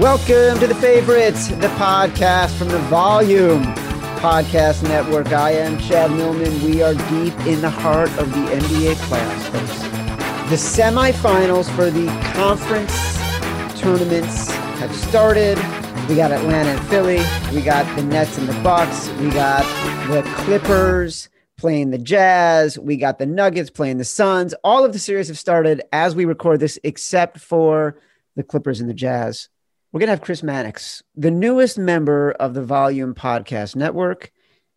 Welcome to the favorites, the podcast from the Volume Podcast Network. I am Chad Millman. We are deep in the heart of the NBA playoffs. The semifinals for the conference tournaments have started. We got Atlanta and Philly. We got the Nets and the Bucks. We got the Clippers playing the Jazz. We got the Nuggets playing the Suns. All of the series have started as we record this, except for the Clippers and the Jazz. We're going to have Chris Mannix, the newest member of the Volume Podcast Network,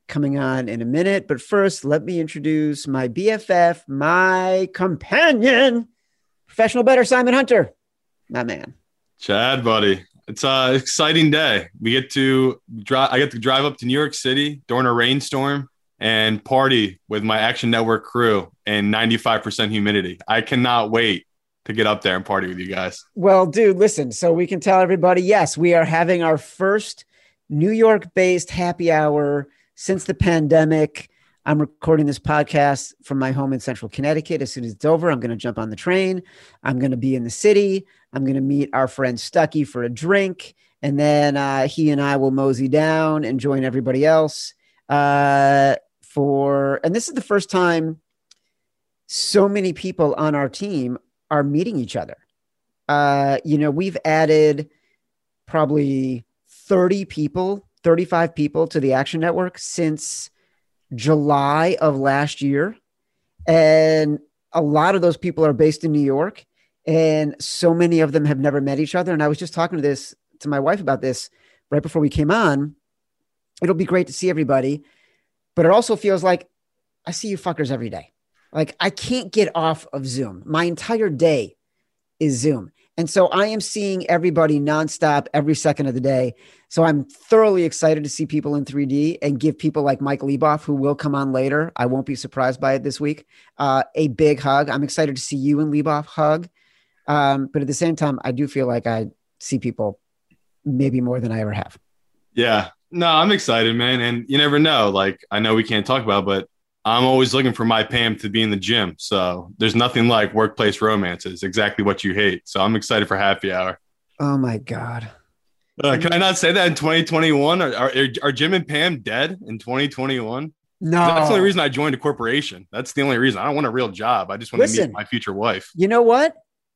coming on in a minute. But first, let me introduce my BFF, my companion, professional bettor Simon Hunter, my man. Chad, buddy. It's an exciting day. We get to drive. I get to drive up to New York City during a rainstorm and party with my Action Network crew in 95% humidity. I cannot wait to get up there and party with you guys. Well, dude, listen. So we can tell everybody yes, we are having our first New York based happy hour since the pandemic. I'm recording this podcast from my home in central Connecticut. As soon as it's over, I'm going to jump on the train. I'm going to be in the city. I'm going to meet our friend Stucky for a drink. And then uh, he and I will mosey down and join everybody else uh, for. And this is the first time so many people on our team are meeting each other. Uh, you know, we've added probably 30 people, 35 people to the Action Network since July of last year. And a lot of those people are based in New York. And so many of them have never met each other. And I was just talking to this to my wife about this right before we came on. It'll be great to see everybody, but it also feels like I see you fuckers every day. Like I can't get off of Zoom. My entire day is Zoom. And so I am seeing everybody nonstop every second of the day. So I'm thoroughly excited to see people in 3D and give people like Mike Leboff, who will come on later. I won't be surprised by it this week. Uh, a big hug. I'm excited to see you and Leboff hug. Um, but at the same time, I do feel like I see people maybe more than I ever have. Yeah. No, I'm excited, man. And you never know. Like, I know we can't talk about, but I'm always looking for my Pam to be in the gym. So there's nothing like workplace romances, exactly what you hate. So I'm excited for happy hour. Oh my God. Uh, can I not say that in 2021? Are, are, are Jim and Pam dead in 2021? No. That's the only reason I joined a corporation. That's the only reason. I don't want a real job. I just want Listen, to meet my future wife. You know what?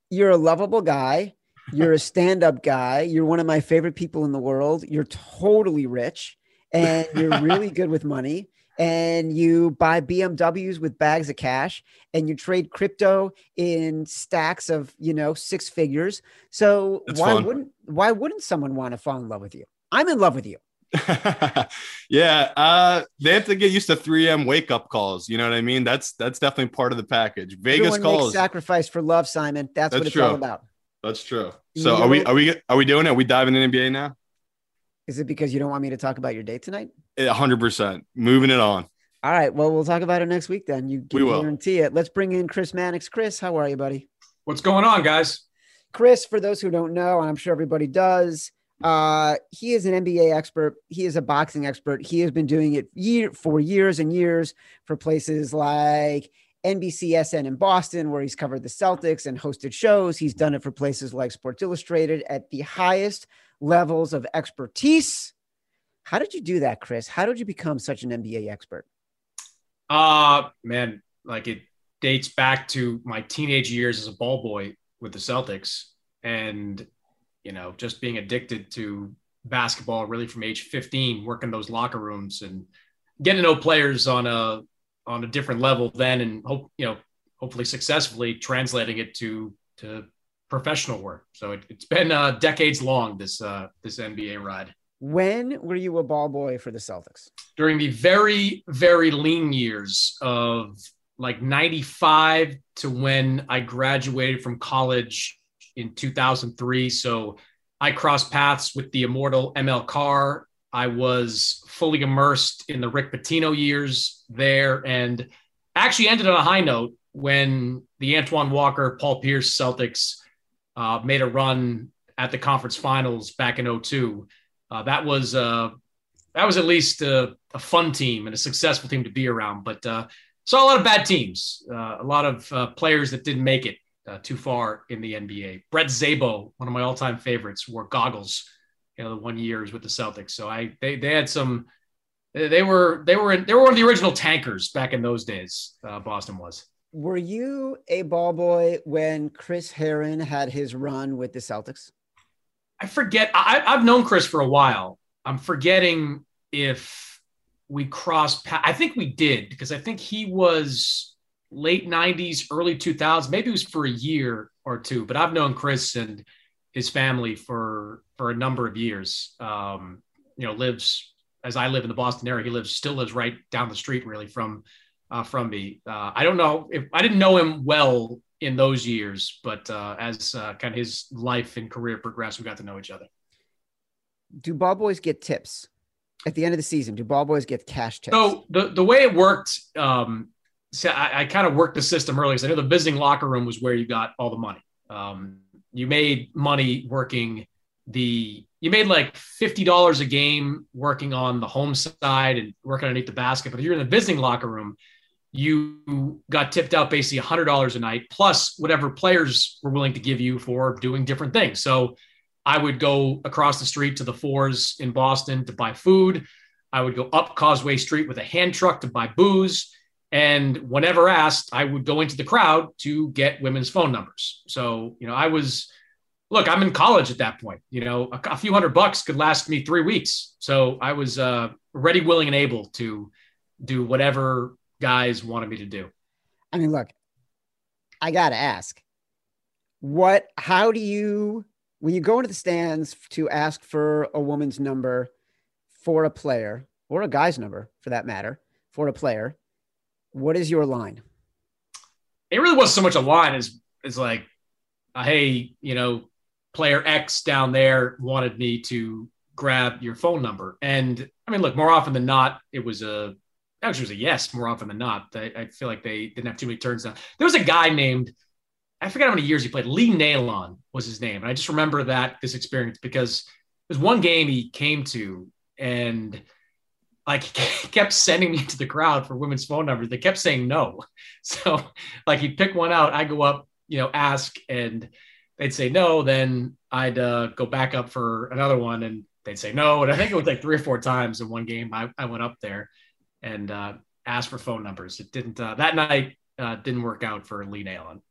You're a lovable guy. You're a stand up guy. You're one of my favorite people in the world. You're totally rich and you're really good with money and you buy BMWs with bags of cash and you trade crypto in stacks of, you know, six figures. So That's why fun. wouldn't why wouldn't someone want to fall in love with you? I'm in love with you. yeah, uh, they have to get used to 3M wake up calls. You know what I mean? That's that's definitely part of the package. Vegas Everyone calls sacrifice for love, Simon. That's, that's what it's true. all about. That's true. So you are we are we are we doing it? Are we diving in NBA now? Is it because you don't want me to talk about your date tonight? Hundred percent. Moving it on. All right. Well, we'll talk about it next week then. You we will. guarantee it. Let's bring in Chris Mannix. Chris, how are you, buddy? What's going on, guys? Chris, for those who don't know, and I'm sure everybody does, uh, he is an NBA expert. He is a boxing expert. He has been doing it year for years and years for places like NBCSN in Boston, where he's covered the Celtics and hosted shows. He's done it for places like Sports Illustrated at the highest levels of expertise. How did you do that, Chris? How did you become such an NBA expert? Uh man, like it dates back to my teenage years as a ball boy with the Celtics and you know, just being addicted to basketball really from age 15, working those locker rooms and getting to know players on a on a different level then and hope, you know, hopefully successfully translating it to to professional work. So it, has been uh, decades long this uh, this NBA ride. When were you a ball boy for the Celtics? During the very, very lean years of like 95 to when I graduated from college in 2003. So I crossed paths with the immortal ML Carr. I was fully immersed in the Rick Pitino years there and actually ended on a high note when the Antoine Walker, Paul Pierce Celtics uh, made a run at the conference finals back in 02 uh, that was uh, that was at least a, a, fun team and a successful team to be around. But uh, saw a lot of bad teams, uh, a lot of uh, players that didn't make it uh, too far in the NBA. Brett Szabo, one of my all-time favorites, wore goggles, you know, the one years with the Celtics. So I they they had some. They were they were they were one of the original tankers back in those days. Uh, Boston was. Were you a ball boy when Chris Herren had his run with the Celtics? I forget. I, I've known Chris for a while. I'm forgetting if we crossed. I think we did because I think he was late 90s, early 2000s. Maybe it was for a year or two, but I've known Chris and his family for for a number of years. Um, you know, lives as I live in the Boston area. He lives still lives right down the street, really from uh, from me. Uh, I don't know if I didn't know him well in those years, but uh, as uh, kind of his life and career progressed, we got to know each other. Do ball boys get tips at the end of the season? Do ball boys get cash tips? So the the way it worked, um, so I, I kind of worked the system early because I know the visiting locker room was where you got all the money. Um, you made money working the you made like fifty dollars a game working on the home side and working underneath the basket. But if you're in the visiting locker room, you got tipped out basically hundred dollars a night plus whatever players were willing to give you for doing different things. So I would go across the street to the fours in Boston to buy food. I would go up Causeway Street with a hand truck to buy booze. And whenever asked, I would go into the crowd to get women's phone numbers. So, you know, I was, look, I'm in college at that point. You know, a, a few hundred bucks could last me three weeks. So I was uh, ready, willing, and able to do whatever guys wanted me to do. I mean, look, I got to ask what, how do you, when you go into the stands to ask for a woman's number for a player or a guy's number for that matter, for a player, what is your line? It really wasn't so much a line as it's like, uh, hey, you know, player X down there wanted me to grab your phone number. And I mean, look, more often than not, it was a actually was a yes more often than not. I, I, feel like they didn't have too many turns down. There was a guy named I forget how many years he played. Lee Nailon was his name, and I just remember that this experience because there's one game he came to and like kept sending me to the crowd for women's phone numbers. They kept saying no. So like he'd pick one out, I go up, you know, ask, and they'd say no. Then I'd uh, go back up for another one, and they'd say no. And I think it was like three or four times in one game I, I went up there and uh, asked for phone numbers. It didn't uh, that night uh, didn't work out for Lee Nailon.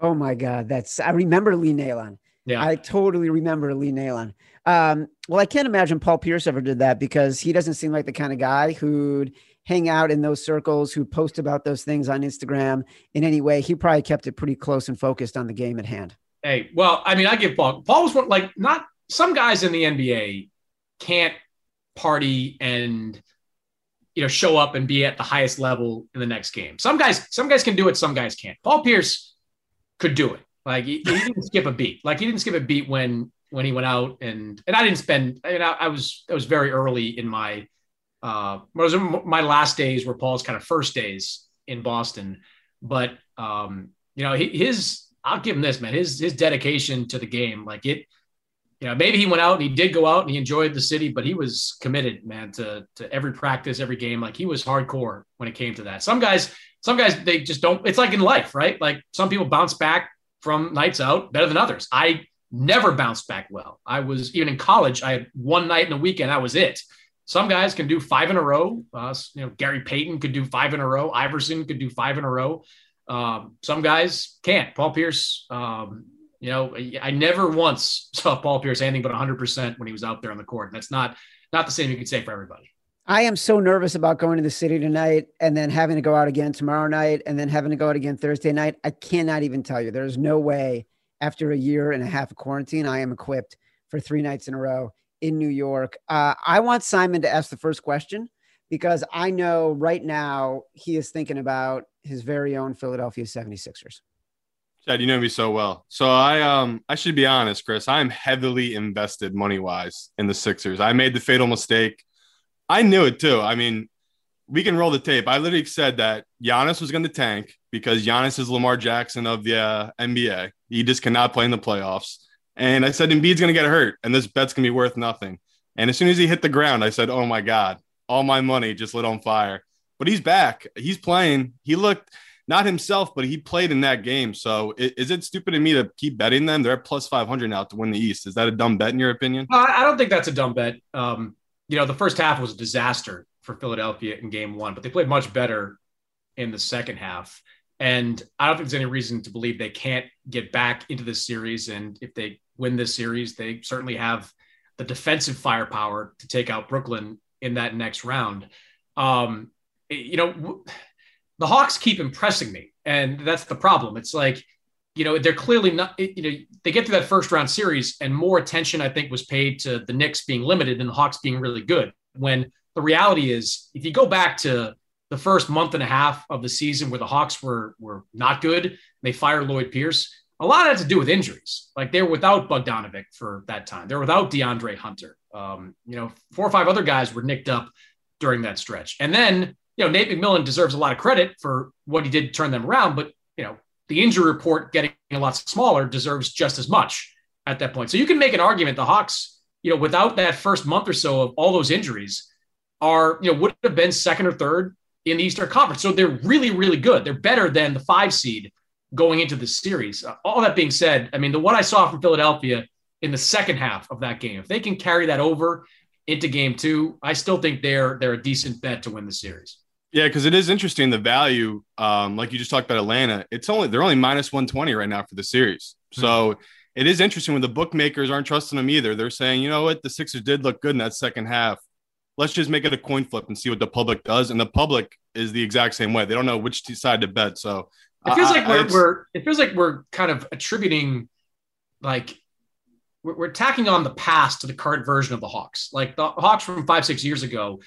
Oh my God, that's I remember Lee Nailon. Yeah, I totally remember Lee Nailon. Um, well, I can't imagine Paul Pierce ever did that because he doesn't seem like the kind of guy who'd hang out in those circles, who post about those things on Instagram in any way. He probably kept it pretty close and focused on the game at hand. Hey, well, I mean, I give Paul. Paul was one like not some guys in the NBA can't party and you know show up and be at the highest level in the next game. Some guys, some guys can do it, some guys can't. Paul Pierce could do it. Like he, he didn't skip a beat. Like he didn't skip a beat when when he went out and and I didn't spend. I mean, I, I was I was very early in my uh was my last days were Paul's kind of first days in Boston, but um you know his I'll give him this man his his dedication to the game like it know, maybe he went out and he did go out and he enjoyed the city, but he was committed, man, to to every practice, every game. Like he was hardcore when it came to that. Some guys, some guys, they just don't. It's like in life, right? Like some people bounce back from nights out better than others. I never bounced back well. I was even in college. I had one night in the weekend. That was it. Some guys can do five in a row. Uh, you know, Gary Payton could do five in a row. Iverson could do five in a row. Um, some guys can't. Paul Pierce, um, you know, I never once saw Paul Pierce anything but 100% when he was out there on the court. That's not not the same you could say for everybody. I am so nervous about going to the city tonight and then having to go out again tomorrow night and then having to go out again Thursday night. I cannot even tell you. There's no way after a year and a half of quarantine, I am equipped for three nights in a row in New York. Uh, I want Simon to ask the first question because I know right now he is thinking about his very own Philadelphia 76ers. You know me so well. So I um I should be honest, Chris. I am heavily invested money wise in the Sixers. I made the fatal mistake. I knew it too. I mean, we can roll the tape. I literally said that Giannis was going to tank because Giannis is Lamar Jackson of the uh, NBA. He just cannot play in the playoffs. And I said Embiid's going to get hurt, and this bet's going to be worth nothing. And as soon as he hit the ground, I said, "Oh my God, all my money just lit on fire." But he's back. He's playing. He looked not himself, but he played in that game. So is it stupid of me to keep betting them? They're at plus 500 now to win the East. Is that a dumb bet in your opinion? I don't think that's a dumb bet. Um, you know, the first half was a disaster for Philadelphia in game one, but they played much better in the second half. And I don't think there's any reason to believe they can't get back into this series. And if they win this series, they certainly have the defensive firepower to take out Brooklyn in that next round. Um, you know, the Hawks keep impressing me, and that's the problem. It's like, you know, they're clearly not, you know, they get through that first round series, and more attention, I think, was paid to the Knicks being limited than the Hawks being really good. When the reality is, if you go back to the first month and a half of the season where the Hawks were were not good. They fired Lloyd Pierce. A lot had to do with injuries. Like they were without Bogdanovic for that time. They were without DeAndre Hunter. Um, you know, four or five other guys were nicked up during that stretch. And then, you know, Nate McMillan deserves a lot of credit for what he did to turn them around. But, you know, the injury report getting a lot smaller deserves just as much at that point. So you can make an argument the Hawks, you know, without that first month or so of all those injuries, are, you know, would have been second or third in the Eastern Conference. So they're really, really good. They're better than the five seed going into the series. Uh, all that being said, I mean, the what I saw from Philadelphia in the second half of that game, if they can carry that over into game two, I still think they're they're a decent bet to win the series. Yeah, because it is interesting the value. Um, like you just talked about Atlanta, it's only they're only minus 120 right now for the series. Mm-hmm. So it is interesting when the bookmakers aren't trusting them either. They're saying, you know what, the Sixers did look good in that second half let's just make it a coin flip and see what the public does. And the public is the exact same way. They don't know which side to bet. So it feels like we're, we're, it feels like we're kind of attributing like we're, we're tacking on the past to the current version of the Hawks. Like the Hawks from five, six years ago,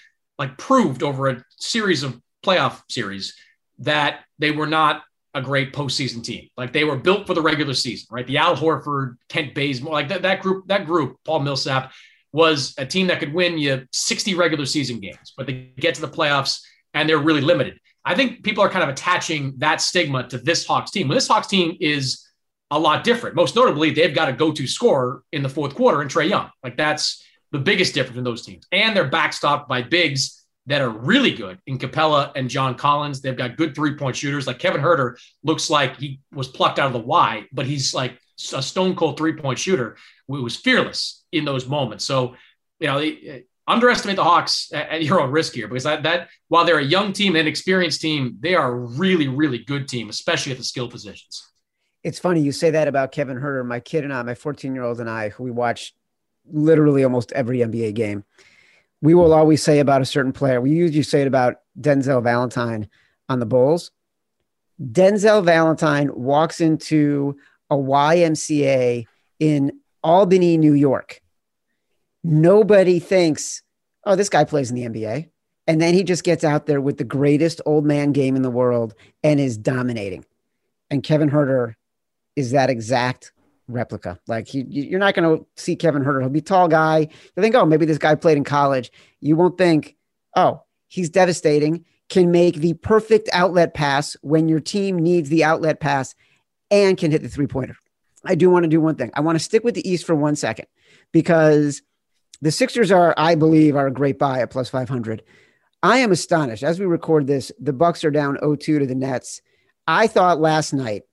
like proved over a series of playoff series that they were not a great postseason team. Like they were built for the regular season, right? The Al Horford, Kent Bazemore, like that, that group, that group, Paul Millsap, was a team that could win you 60 regular season games, but they get to the playoffs and they're really limited. I think people are kind of attaching that stigma to this Hawks team. Well, this Hawks team is a lot different. Most notably, they've got a go-to scorer in the fourth quarter in Trae Young. Like that's the biggest difference in those teams. And they're backstopped by bigs that are really good in Capela and John Collins. They've got good three-point shooters. Like Kevin Huerter looks like he was plucked out of the Y, but he's like a stone cold three-point shooter. He was fearless in those moments. So, you know, they, underestimate the Hawks at, your own risk here because that, that while they're a young team and experienced team, they are a really, really good team, especially at the skill positions. It's funny you say that about Kevin Huerter. My kid and I, my 14 year old and I, who we watch literally almost every NBA game, we will always say about a certain player. We usually say it about Denzel Valentine on the Bulls. Denzel Valentine walks into a YMCA in Albany, New York. Nobody thinks, oh, this guy plays in the NBA. And then he just gets out there with the greatest old man game in the world and is dominating. And Kevin Huerter is that exact replica. Like he, you're not going to see Kevin Huerter. He'll be tall guy. You think, oh, maybe this guy played in college. You won't think, oh, he's devastating. Can make the perfect outlet pass when your team needs the outlet pass, and can hit the three pointer. I do want to do one thing. I want to stick with the East for one second because the Sixers are, I believe, are a great buy at plus 500. I am astonished. As we record this, the Bucks are down 0-2 to the Nets. I thought last night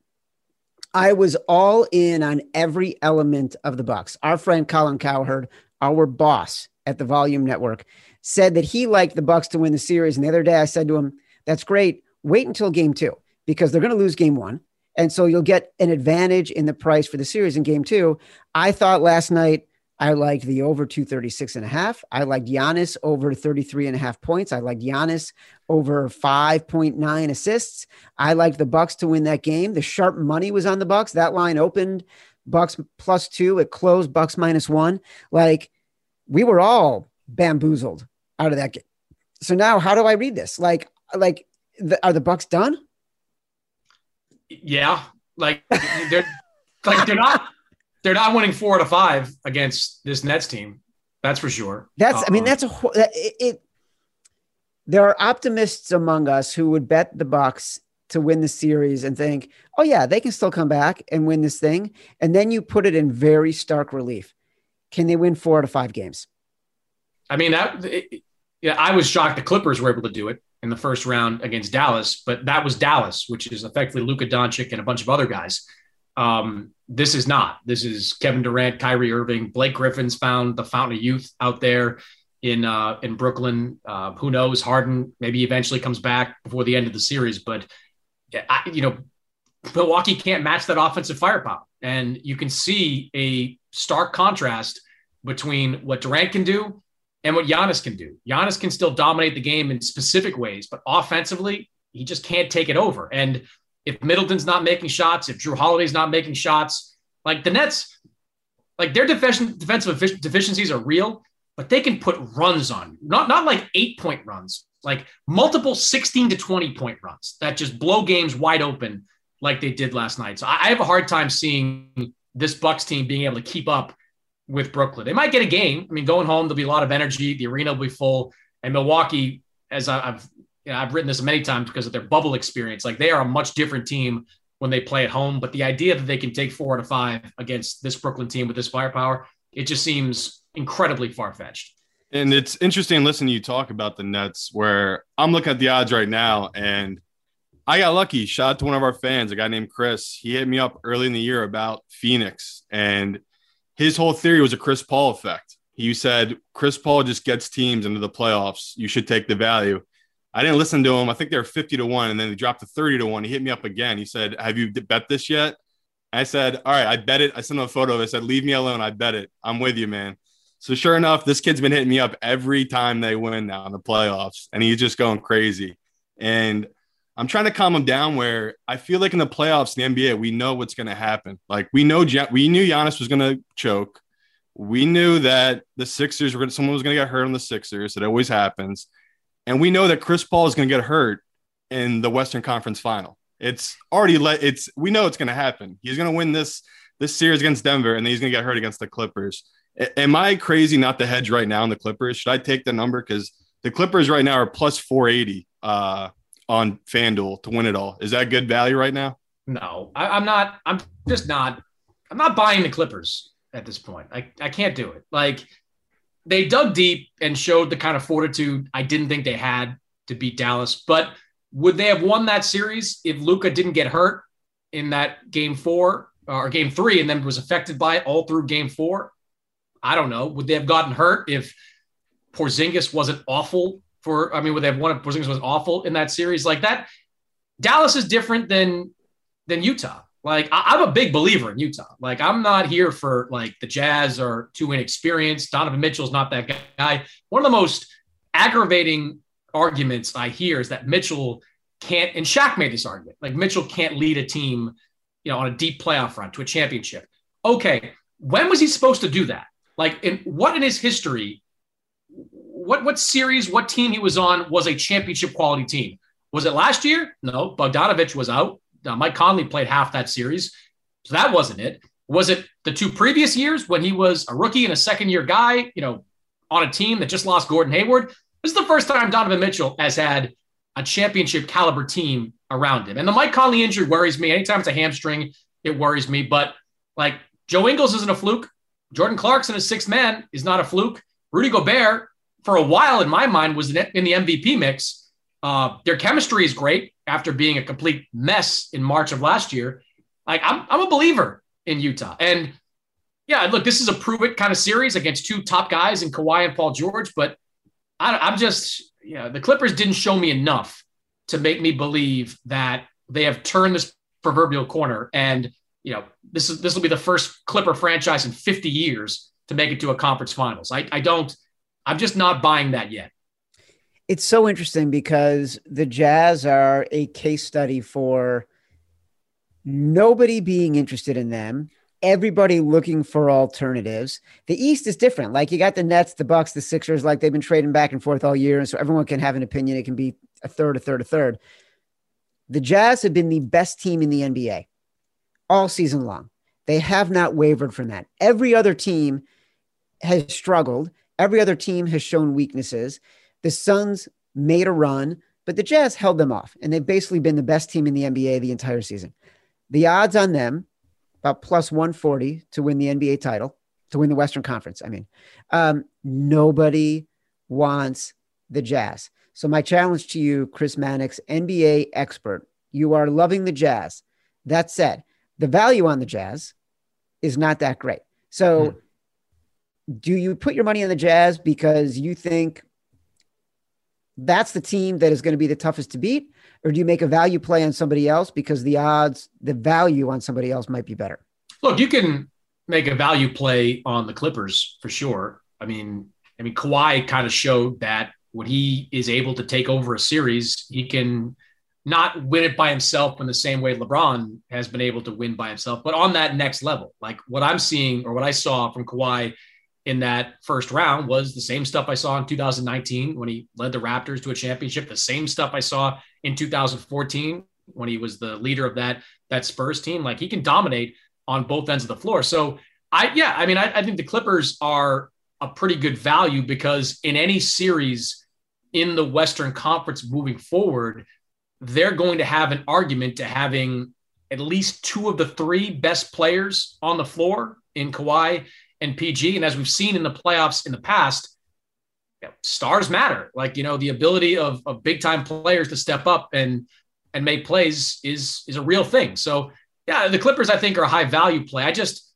I was all in on every element of the Bucks. Our friend Colin Cowherd, our boss at the Volume Network, said that he liked the Bucks to win the series. And the other day I said to him, "That's great. Wait until game 2 because they're going to lose game 1 and so you'll get an advantage in the price for the series in game two. I thought last night I liked the over 236 and a half. I liked Giannis over 33 and a half points. I liked Giannis over 5.9 assists. I liked the Bucks to win that game. The sharp money was on the Bucks. That line opened Bucks plus two. It closed Bucks minus one. Like we were all bamboozled out of that game. So now how do I read this? Like, like the, are the Bucks done? yeah, like they're like they're not they're not winning four to five against this Nets team. That's for sure. That's I mean that's a it, it. There are optimists among us who would bet the Bucks to win the series and think, oh yeah, they can still come back and win this thing. And then you put it in very stark relief. Can they win four to five games? I mean that. It, yeah, I was shocked the Clippers were able to do it. in the first round against Dallas, but that was Dallas, which is effectively Luka Doncic and a bunch of other guys. Um, this is not. This is Kevin Durant, Kyrie Irving, Blake Griffin's found the fountain of youth out there in uh, in Brooklyn. Uh, who knows? Harden maybe eventually comes back before the end of the series, but I, you know, Milwaukee can't match that offensive firepower, and you can see a stark contrast between what Durant can do and what Giannis can do. Giannis can still dominate the game in specific ways, but offensively, he just can't take it over. And if Middleton's not making shots, if Jrue Holiday's not making shots, like the Nets, like their defensive deficiencies are real, but they can put runs on not not like eight point runs, like multiple 16 to 20 point runs that just blow games wide open like they did last night. So I, I have a hard time seeing this Bucks team being able to keep up with Brooklyn. They might get a game. I mean, going home, there'll be a lot of energy. The arena will be full. And Milwaukee, as I've you know, I've written this many times because of their bubble experience, like they are a much different team when they play at home. But the idea that they can take four out of five against this Brooklyn team with this firepower, it just seems incredibly far fetched. And it's interesting listening to you talk about the Nets, where I'm looking at the odds right now, and I got lucky. Shout out to one of our fans, a guy named Chris. He hit me up early in the year about Phoenix, and his whole theory was a Chris Paul effect. He said Chris Paul just gets teams into the playoffs. You should take the value. I didn't listen to him. I think they were 50 to 1, and then they dropped to 30 to 1. He hit me up again. He said, Have you bet this yet? I said, All right, I bet it. I sent him a photo. I said, Leave me alone. I bet it. I'm with you, man. So sure enough, this kid's been hitting me up every time they win now in the playoffs, and he's just going crazy. And I'm trying to calm him down where I feel like in the playoffs, the NBA, we know what's going to happen. Like we know, we knew Giannis was going to choke. We knew that the Sixers were someone was going to get hurt on the Sixers. It always happens. And we know that Chris Paul is going to get hurt in the Western Conference final. It's already let it's we know it's going to happen. He's going to win this this series against Denver and then he's going to get hurt against the Clippers. Am I crazy not to hedge right now in the Clippers? Should I take the number cuz the Clippers right now are plus 480 uh on FanDuel to win it all. Is that good value right now? No, I, am not. I'm just not. I'm not buying the Clippers at this point. I, I can't do it. Like they dug deep and showed the kind of fortitude I didn't think they had to beat Dallas. But would they have won that series if Luka didn't get hurt in that game four or game three and then was affected by it all through game four? I don't know. Would they have gotten hurt if Porzingis wasn't awful for, I mean, would they have won if Porzingis was awful in that series? Like that, Dallas is different than than Utah. Like I, am a big believer in Utah. Like I'm not here for like the Jazz are too inexperienced. Donovan Mitchell's not that guy. One of the most aggravating arguments I hear is that Mitchell can't. And Shaq made this argument. Like Mitchell can't lead a team, you know, on a deep playoff run to a championship. Okay, when was he supposed to do that? Like, in what in his history? What what series? What team he was on was a championship quality team? Was it last year? No, Bogdanovic was out. Uh, Mike Conley played half that series. So that wasn't it. Was it the two previous years when he was a rookie and a second year guy, you know, on a team that just lost Gordon Hayward? This is the first time Donovan Mitchell has had a championship caliber team around him. And the Mike Conley injury worries me. Anytime it's a hamstring, it worries me. But like Joe Ingles isn't a fluke. Jordan Clarkson, a sixth man, is not a fluke. Rudy Gobert, for a while in my mind, was in the MVP mix. Uh, their chemistry is great after being a complete mess in March of last year. Like I'm, I'm a believer in Utah. And yeah, look, this is a prove it kind of series against two top guys in Kawhi and Paul George, but I, am just, you know, the Clippers didn't show me enough to make me believe that they have turned this proverbial corner. And, you know, this is, this will be the first Clipper franchise in 50 years to make it to a conference finals. I, I don't, I'm just not buying that yet. It's so interesting because the Jazz are a case study for nobody being interested in them, everybody looking for alternatives. The East is different. Like you got the Nets, the Bucks, the Sixers, like they've been trading back and forth all year. And so everyone can have an opinion. It can be a third, a third, a third. The Jazz have been the best team in the NBA all season long. They have not wavered from that. Every other team has struggled. Every other team has shown weaknesses. The Suns made a run, but the Jazz held them off, and they've basically been the best team in the NBA the entire season. The odds on them about plus 140 to win the NBA title, to win the Western Conference. I mean, um, nobody wants the Jazz. So, my challenge to you, Chris Mannix, NBA expert, you are loving the Jazz. That said, the value on the Jazz is not that great. So, hmm. do you put your money on the Jazz because you think that's the team that is going to be the toughest to beat? Or do you make a value play on somebody else because the odds, the value on somebody else might be better? Look, you can make a value play on the Clippers for sure. I mean, I mean, Kawhi kind of showed that when he is able to take over a series, he can not win it by himself in the same way LeBron has been able to win by himself, but on that next level. Like what I'm seeing or what I saw from Kawhi in that first round was the same stuff I saw in 2019 when he led the Raptors to a championship, the same stuff I saw in 2014 when he was the leader of that that Spurs team. Like he can dominate on both ends of the floor. So I yeah, I mean I, I think the Clippers are a pretty good value because in any series in the Western Conference moving forward, they're going to have an argument to having at least two of the three best players on the floor in Kawhi and PG. And as we've seen in the playoffs in the past, you know, stars matter. Like, you know, the ability of, of big time players to step up and and make plays is is a real thing. So yeah, the Clippers I think are a high value play. I just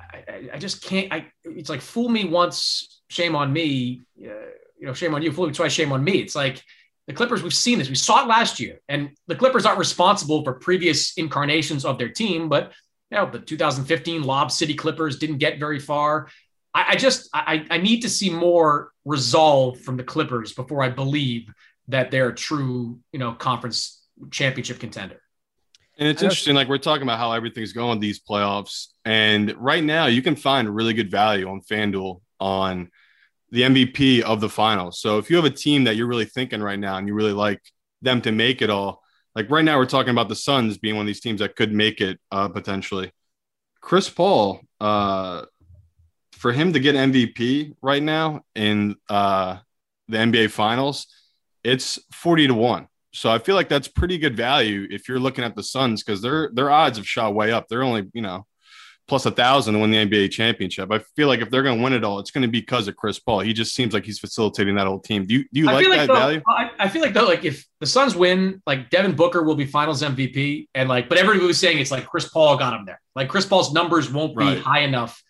I, I just can't. I it's like fool me once, shame on me. Uh, you know, shame on you. Fool me twice, shame on me. It's like the Clippers. We've seen this. We saw it last year, and the Clippers aren't responsible for previous incarnations of their team, but you know, the 2015 Lob City Clippers didn't get very far. I, I just I, I need to see more resolve from the Clippers before I believe that they're a true, you know, conference championship contender. And it's interesting, like we're talking about how everything's going these playoffs. And right now you can find really good value on FanDuel on the MVP of the finals. So if you have a team that you're really thinking right now and you really like them to make it all, like right now we're talking about the Suns being one of these teams that could make it uh, potentially. Chris Paul, uh, for him to get MVP right now in uh, the NBA finals, it's 40 to 1. So I feel like that's pretty good value if you're looking at the Suns because their their odds have shot way up. They're only you know plus a thousand to win the NBA championship. I feel like if they're going to win it all, it's going to be because of Chris Paul. He just seems like he's facilitating that whole team. Do you do you like, like, that though, value? I, I, feel like though, like if the Suns win, like Devin Booker will be Finals MVP, and like, but everybody was saying it's like Chris Paul got him there. Like Chris Paul's numbers won't be right. high enough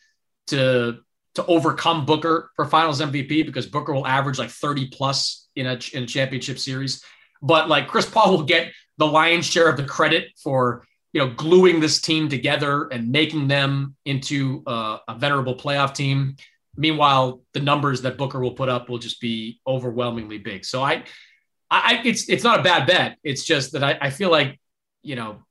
to to overcome Booker for Finals MVP because Booker will average like thirty plus in a in a championship series. But like Chris Paul will get the lion's share of the credit for you know gluing this team together and making them into a, a venerable playoff team. Meanwhile, the numbers that Booker will put up will just be overwhelmingly big. So I, I, it's it's not a bad bet. It's just that I, I feel like you know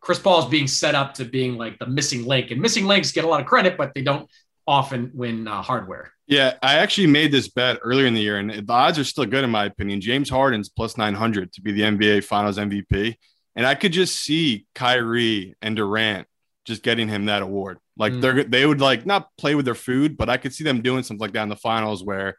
Chris Paul is being set up to being like the missing link, and missing links get a lot of credit, but they don't often win uh, hardware. Yeah, I actually made this bet earlier in the year, and the odds are still good in my opinion. James Harden's plus 900 to be the NBA Finals MVP. And I could just see Kyrie and Durant just getting him that award. Like mm. they're they would like not play with their food, but I could see them doing something like that in the finals where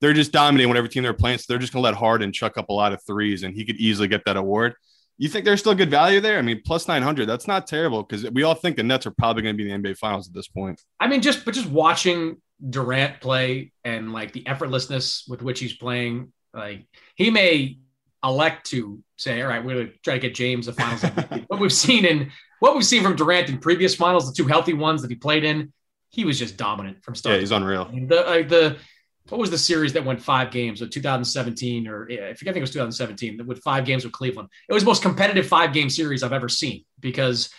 they're just dominating whatever team they're playing. So they're just gonna let Harden chuck up a lot of threes and he could easily get that award. You think there's still good value there? I mean, plus 900, that's not terrible because we all think the Nets are probably going to be in the NBA Finals at this point. I mean, just but just watching Durant play and like the effortlessness with which he's playing, like he may elect to say, all right, we're going to try to get James the finals what we've seen in what we've seen from Durant in previous finals, the two healthy ones that he played in, he was just dominant from start. Yeah, he's unreal. The, uh, the what was the series that went five games? So 2017 or I forget. I think it was 2017 with five games with Cleveland. It was the most competitive five game series I've ever seen because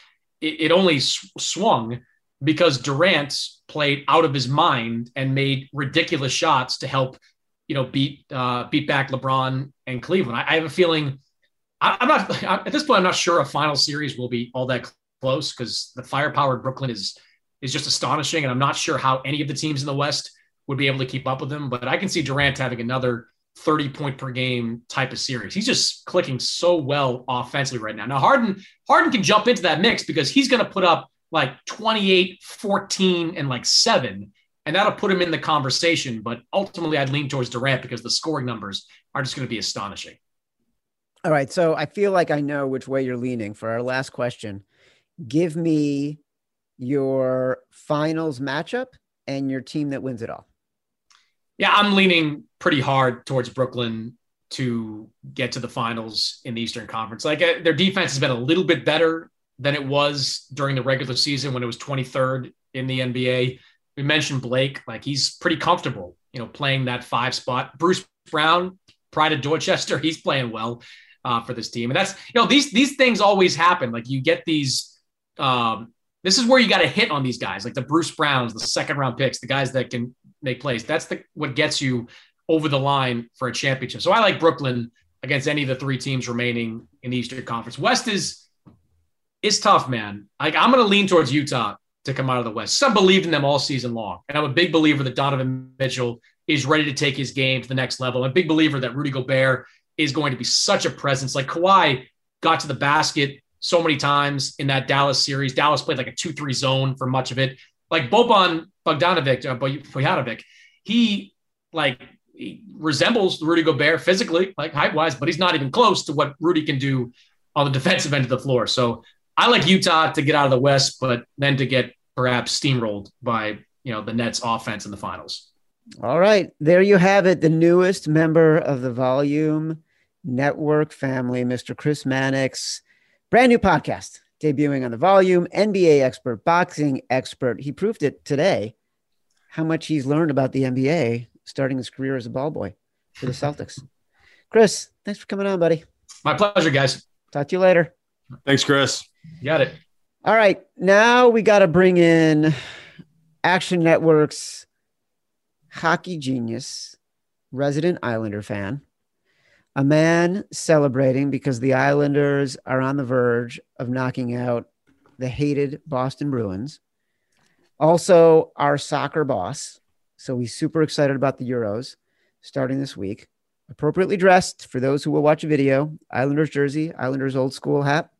it, it only sw- swung because Durant played out of his mind and made ridiculous shots to help you know, beat uh, beat back LeBron and Cleveland. I, I have a feeling. I, am not at this point. I'm not sure a final series will be all that close because the firepower in Brooklyn is is just astonishing, and I'm not sure how any of the teams in the West would be able to keep up with them. But I can see Durant having another 30 point per game type of series. He's just clicking so well offensively right now. Now Harden Harden can jump into that mix because he's going to put up like 28, 14, and like seven and that'll put him in the conversation. But ultimately, I'd lean towards Durant because the scoring numbers are just going to be astonishing. All right. So I feel like I know which way you're leaning for our last question. Give me your finals matchup and your team that wins it all. Yeah, I'm leaning pretty hard towards Brooklyn to get to the finals in the Eastern Conference. Like uh, their defense has been a little bit better than it was during the regular season when it was 23rd in the NBA. We mentioned Blake, like he's pretty comfortable, you know, playing that five spot. Bruce Brown, pride of Dorchester, he's playing well uh, for this team, and that's you know these these things always happen. Like you get these. Um, this is where you got to hit on these guys, like the Bruce Browns, the second round picks, the guys that can make plays. That's the what gets you over the line for a championship. So I like Brooklyn against any of the three teams remaining in the Eastern Conference. West is is tough, man. Like I'm going to lean towards Utah to come out of the West. Some believed in them all season long, and I'm a big believer that Donovan Mitchell is ready to take his game to the next level. I'm a big believer that Rudy Gobert is going to be such a presence. Like Kawhi got to the basket so many times in that Dallas series. Dallas played like a two-three zone for much of it. Like Boban Bogdanovic, uh, Bojanovic, he like he resembles Rudy Gobert physically, like height wise, but he's not even close to what Rudy can do on the defensive end of the floor. So I like Utah to get out of the West, but then to get perhaps steamrolled by you know the Nets offense in the finals. All right, there you have it. The newest member of the Volume Network family, Mr. Chris Mannix, brand new podcast debuting on the Volume. NBA expert, boxing expert. He proved it today. How much he's learned about the NBA starting his career as a ball boy for the Celtics. Chris, thanks for coming on, buddy. My pleasure, guys. Talk to you later. Thanks, Chris. got it. All right. Now we got to bring in Action Network's hockey genius, resident Islander fan, a man celebrating because the Islanders are on the verge of knocking out the hated Boston Bruins. Also, our soccer boss, so he's super excited about the Euros starting this week. Appropriately dressed for those who will watch a video. Islanders jersey, Islanders old school hat.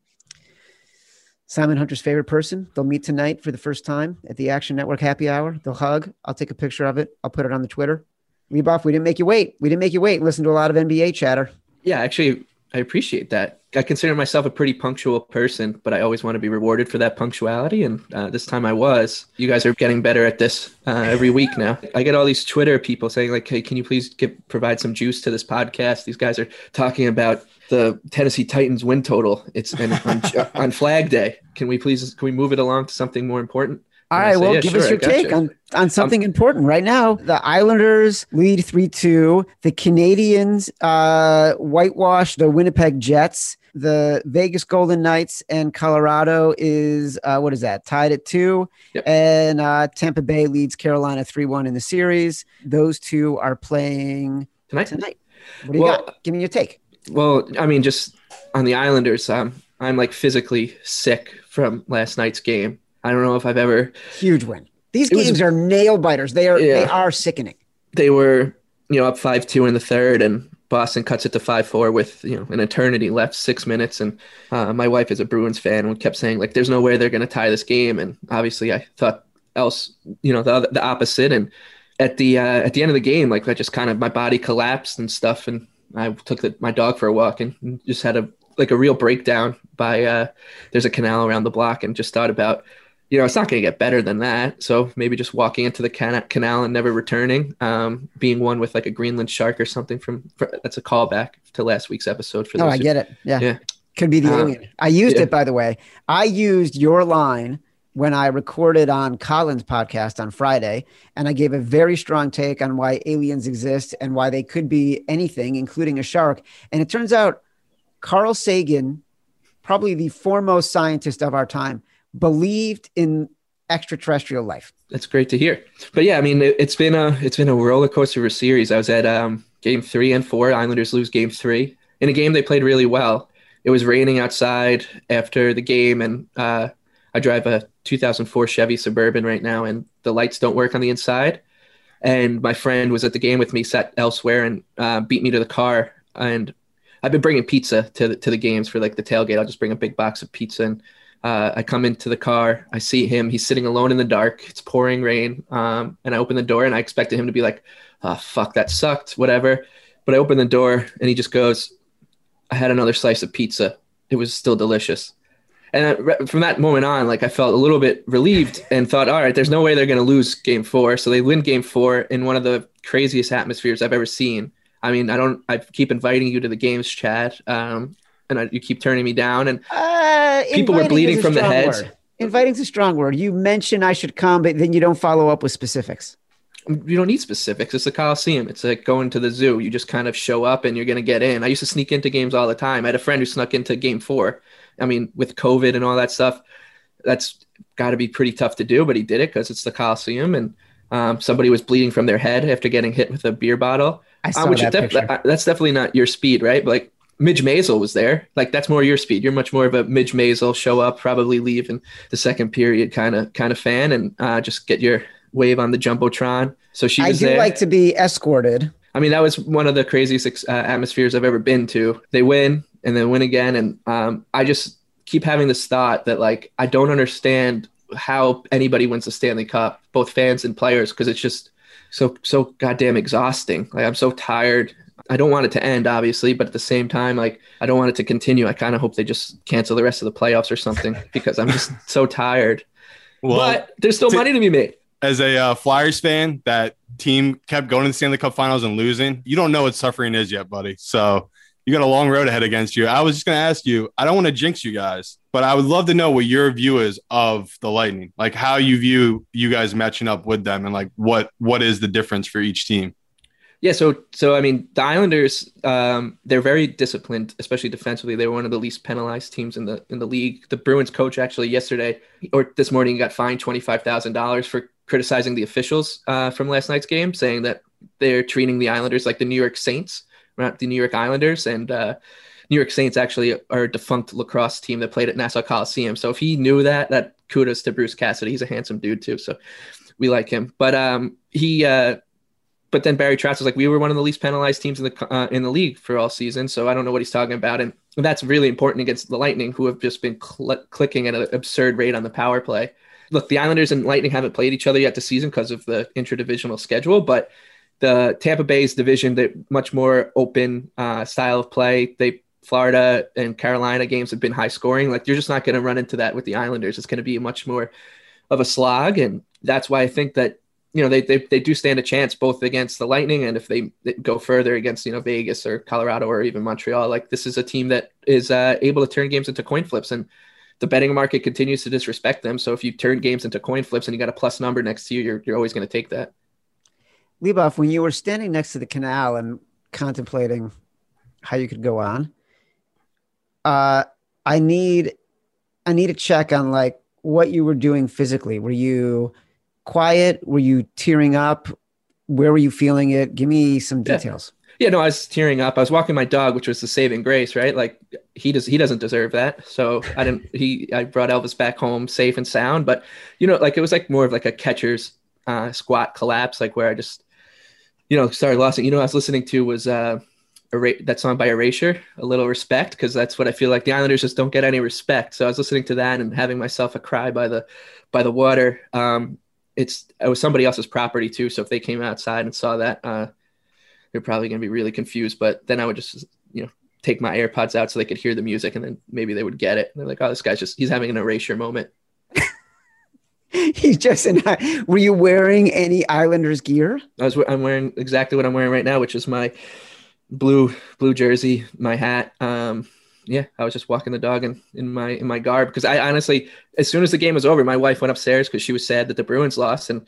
Simon Hunter's favorite person. They'll meet tonight for the first time at the Action Network happy hour. They'll hug. I'll take a picture of it. I'll put it on the Twitter. Leboff, we didn't make you wait. We didn't make you wait. Listen to a lot of NBA chatter. Yeah, actually, I appreciate that. I consider myself a pretty punctual person, but I always want to be rewarded for that punctuality. And uh, this time I was. You guys are getting better at this uh, every week now. I get all these Twitter people saying like, "Hey, can you please get, provide some juice to this podcast?" These guys are talking about the Tennessee Titans win total. It's on, on Flag Day. Can we please can we move it along to something more important? All right, well, yeah, give sure, us your take you. on, on something um, important right now. The Islanders lead 3 2. The Canadiens uh, whitewash the Winnipeg Jets. The Vegas Golden Knights and Colorado is, uh, what is that, tied at two. Yep. And uh, Tampa Bay leads Carolina 3 1 in the series. Those two are playing tonight. tonight. What do you well, got? Give me your take. Well, I mean, just on the Islanders, um, I'm like physically sick from last night's game. I don't know if I've ever huge win. These games was, are nail biters. They are yeah. they are sickening. They were, you know, up five two in the third, and Boston cuts it to five four with you know an eternity left, six minutes. And uh, my wife is a Bruins fan and kept saying like, "There's no way they're going to tie this game." And obviously, I thought else, you know, the the opposite. And at the uh, at the end of the game, like I just kind of my body collapsed and stuff, and I took the, my dog for a walk and just had a like a real breakdown by uh, there's a canal around the block and just thought about you know it's not going to get better than that so maybe just walking into the canal and never returning um, being one with like a greenland shark or something from for, that's a callback to last week's episode for oh i get it yeah, yeah. could be the uh, alien i used yeah. it by the way i used your line when I recorded on Colin's podcast on Friday, and I gave a very strong take on why aliens exist and why they could be anything, including a shark. And it turns out Carl Sagan, probably the foremost scientist of our time, believed in extraterrestrial life. That's great to hear. But yeah, I mean, it, has been a it's been a roller coaster of a series. I was at um, game three and four. Islanders lose game three in a game they played really well. It was raining outside after the game, and uh, I drive a 2004 Chevy Suburban right now, and the lights don't work on the inside. And my friend was at the game with me, sat elsewhere, and uh, beat me to the car. And I've been bringing pizza to the, to the games for like the tailgate. I'll just bring a big box of pizza, and uh, I come into the car. I see him. He's sitting alone in the dark. It's pouring rain, um, and I open the door, and I expected him to be like, "Oh fuck, that sucked," whatever. But I open the door, and he just goes, "I had another slice of pizza. It was still delicious." And from that moment on, like I felt a little bit relieved and thought, all right, there's no way they're going to lose game four. So they win game four in one of the craziest atmospheres I've ever seen. I mean, I don't. I keep inviting you to the games chat, um, and I, you keep turning me down. And Uh, People were bleeding from the heads. word. Inviting's a strong word. You mention I should come, but then you don't follow up with specifics. you don't need specifics. It's the Coliseum. It's like going to the zoo. You just kind of show up and you're going to get in. I used to sneak into games all the time. I had a friend who snuck into game four. I mean, with COVID and all that stuff, that's got to be pretty tough to do, but he did it because it's the Coliseum. And um, somebody was bleeding from their head after getting hit with a beer bottle. I saw Um, which that def- picture. that's definitely not your speed, right? But like Midge Maisel was there. Like that's more your speed. You're much more of a Midge Maisel show up, probably leave in the second period kind of kind of fan, and uh, just get your wave on the jumbotron. So she I do there. like to be escorted. I mean, that was one of the craziest uh, atmospheres I've ever been to. They win and then win again, and um, I just keep having this thought that like I don't understand how anybody wins the Stanley Cup, both fans and players, because it's just so so goddamn exhausting. Like I'm so tired. I don't want it to end, obviously, but at the same time, like I don't want it to continue. I kind of hope they just cancel the rest of the playoffs or something because I'm just so tired. Well, but there's still to- money to be made. as a uh, Flyers fan, that team kept going to the Stanley Cup Finals and losing. You don't know what suffering is yet, buddy. So you got a long road ahead against you. I was just going to ask you. I don't want to jinx you guys, but I would love to know what your view is of the Lightning, like how you view you guys matching up with them, and like what what is the difference for each team. Yeah, so so I mean, the Islanders, um, they're very disciplined, especially defensively. They were one of the least penalized teams in the in the league. The Bruins coach actually yesterday or this morning got fined twenty five thousand dollars for criticizing the officials uh, from last night's game, saying that they're treating the Islanders like the New York Saints, not the New York Islanders, and uh, New York Saints actually are a defunct lacrosse team that played at Nassau Coliseum. So if he knew that, that kudos to Bruce Cassidy. He's a handsome dude too, so we like him. But um, he. Uh, but then Barry Trotz was like, we were one of the least penalized teams in the uh, in the league for all season, so I don't know what he's talking about, and that's really important against the Lightning, who have just been cl- clicking at an absurd rate on the power play. Look, the Islanders and Lightning haven't played each other yet this season because of the interdivisional schedule, but the Tampa Bay's division, they much more open uh, style of play. They Florida and Carolina games have been high scoring. Like you're just not going to run into that with the Islanders. It's going to be much more of a slog, and that's why I think that you know they, they they do stand a chance both against the Lightning and if they, go further against you know Vegas or Colorado or even Montreal. Like this is a team that is uh, able to turn games into coin flips, and the betting market continues to disrespect them. So if you turn games into coin flips and you got a plus number next to you, you're you're always going to take that. Leboff, when you were standing next to the canal and contemplating how you could go on, uh, I need I need a check on like what you were doing physically. Were you quiet? Were you tearing up? Where were you feeling it? Give me some details. Yeah, no, I was tearing up. I was walking my dog, which was the saving grace, right? Like he does, he doesn't deserve that. So I didn't. He, I brought Elvis back home safe and sound. But you know, like it was like more of like a catcher's uh, squat collapse, like where I just, you know, started losing. You know, I was listening to was uh, that song by Erasure, "A Little Respect," because that's what I feel like the Islanders just don't get any respect. So I was listening to that and having myself a cry by the by the water. Um, it's it was somebody else's property too. So if they came outside and saw that. Uh, they're probably going to be really confused. But then I would just, you know, take my AirPods out so they could hear the music, and then maybe they would get it. And they're like, "Oh, this guy's just he's having an erasure moment." He's just in. Were you wearing any Islanders gear? I was I'm wearing exactly what I'm wearing right now, which is my blue blue jersey, my hat. Um, yeah, I was just walking the dog in, in my in my garb because I honestly, as soon as the game was over, my wife went upstairs because she was sad that the Bruins lost, and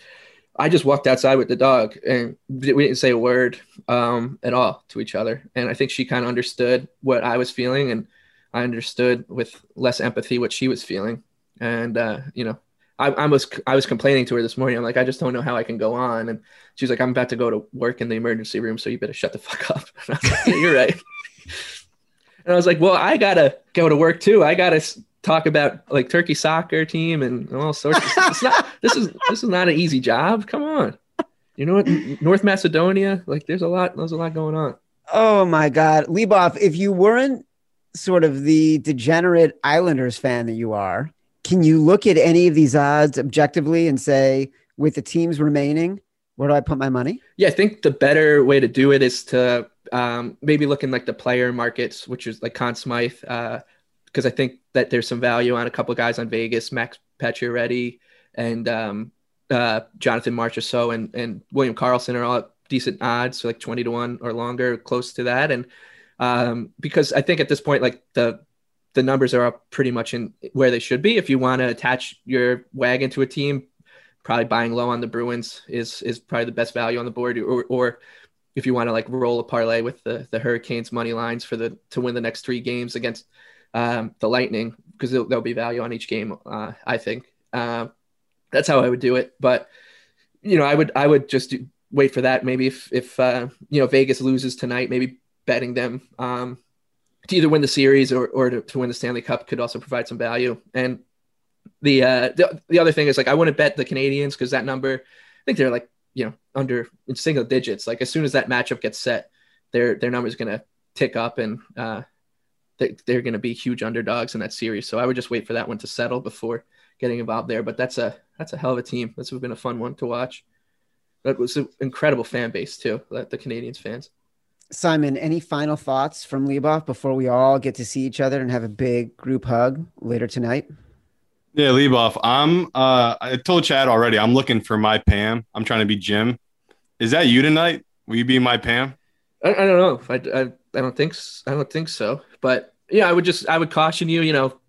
I just walked outside with the dog, and we didn't say a word um, at all to each other. And I think she kind of understood what I was feeling, and I understood with less empathy what she was feeling. And uh, you know, I, I was I was complaining to her this morning. I'm like, I just don't know how I can go on. And she's like, I'm about to go to work in the emergency room, so you better shut the fuck up. Like, yeah, you're right. And I was like, well, I gotta go to work too. I gotta talk about like Turkey soccer team and all sorts. Of, it's not. This is this is not an easy job. Come on. You know what? North Macedonia, like there's a lot. There's a lot going on. Oh my God, Leboff! If you weren't sort of the degenerate Islanders fan that you are, can you look at any of these odds objectively and say, with the teams remaining, where do I put my money? Yeah, I think the better way to do it is to um, maybe looking like the player markets, which is like Conn Smythe, uh, because I think that there's some value on a couple guys on Vegas, Max Pacioretty and um, uh, Jonathan Marchessault and and William Karlsson are all at decent odds, so like 20 to 1 or longer, close to that. And um, because I think at this point, like the the numbers are up pretty much in where they should be. If you want to attach your wagon to a team, probably buying low on the Bruins is is probably the best value on the board. Or, or if you want to like roll a parlay with the the Hurricanes money lines for the to win the next three games against um, the Lightning, because there'll, there'll, be value on each game. Uh, I think uh, that's how I would do it. But you know, I would I would just do, wait for that. Maybe if if uh, you know Vegas loses tonight, maybe betting them um, to either win the series or, or to, to, win the Stanley Cup could also provide some value. And the, uh, the, the other thing is like, I wouldn't bet the Canadiens because that number, I think they're like, you know, under in single digits. Like as soon as that matchup gets set, their, their number is going to tick up and uh, they, they're going to be huge underdogs in that series. So I would just wait for that one to settle before getting involved there. But that's a, that's a hell of a team. Has been a fun one to watch. That was an incredible fan base too, the Canadiens fans. Simon, any final thoughts from Leboff before we all get to see each other and have a big group hug later tonight? Yeah, Leboff. I'm uh I told Chad already, I'm looking for my Pam. I'm trying to be Jim. Is that you tonight? Will you be my Pam? I, I don't know. I, I, I don't think I don't think so. But yeah, I would just I would caution you, you know,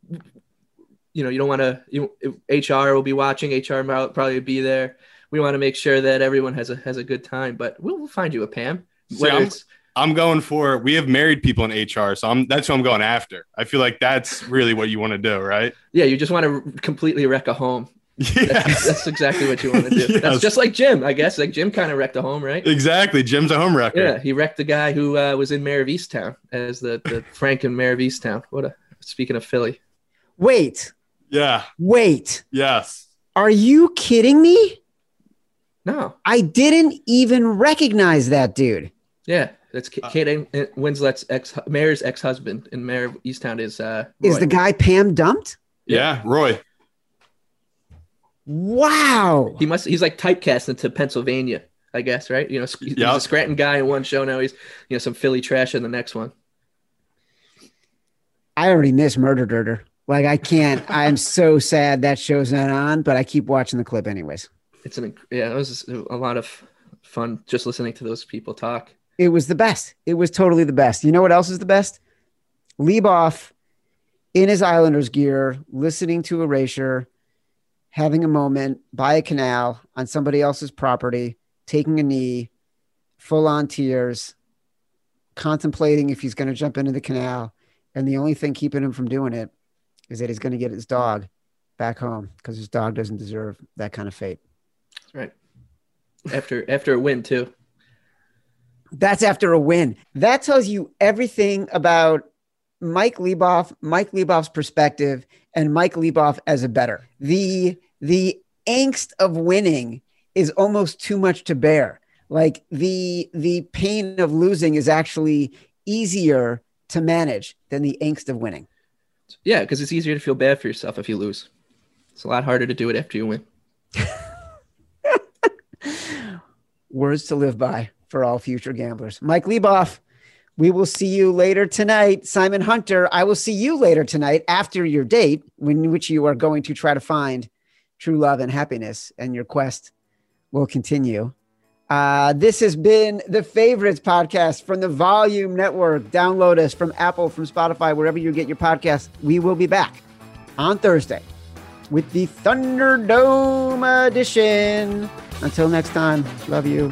you know, you don't want to you HR will be watching, HR will probably be there. We want to make sure that everyone has a has a good time, but we'll, we'll find you a Pam. Whether See, it's I'm going for we have married people in HR, so I'm that's who I'm going after. I feel like that's really what you want to do, right? Yeah, you just want to completely wreck a home. Yeah, that's, that's, exactly what you want to do. Yes. That's just like Jim, I guess. Like Jim kind of wrecked a home, right? Exactly. Jim's a home wrecker. Yeah, he wrecked the guy who uh, was in Mare of Easttown as the the Frank and Mare of Easttown. What a speaking of Philly. Wait. Yeah. Wait. Yes. Are you kidding me? No. I didn't even recognize that dude. Yeah. That's uh, Kate uh, Winslet's ex, Mare's ex-husband, and Mare of Easttown is uh, Roy. is the guy Pam dumped? Yeah, Roy. Wow. He must. He's like typecast into Pennsylvania, I guess, right? You know, he's yep. a Scranton guy in one show. Now he's you know some Philly trash in the next one. I already miss Murder Dirter. Like I can't. I'm so sad that show's not on, but I keep watching the clip anyways. It's an yeah. It was a lot of fun just listening to those people talk. It was the best. It was totally the best. You know what else is the best? Leboff in his Islanders gear, listening to Erasure, having a moment by a canal on somebody else's property, taking a knee, full on tears, contemplating if he's going to jump into the canal. And the only thing keeping him from doing it is that he's going to get his dog back home because his dog doesn't deserve that kind of fate. That's right. After after a win too. That's after a win. That tells you everything about Mike Leboff, Mike Leboff's perspective, and Mike Leboff as a bettor. The the angst of winning is almost too much to bear. Like the the pain of losing is actually easier to manage than the angst of winning. Yeah, because it's easier to feel bad for yourself if you lose. It's a lot harder to do it after you win. Words to live by for all future gamblers. Mike Leboff, we will see you later tonight. Simon Hunter, I will see you later tonight after your date, in which you are going to try to find true love and happiness, and your quest will continue. Uh, this has been the favorites podcast from the Volume Network. Download us from Apple, from Spotify, wherever you get your podcast. We will be back on Thursday with the Thunderdome edition. Until next time, love you.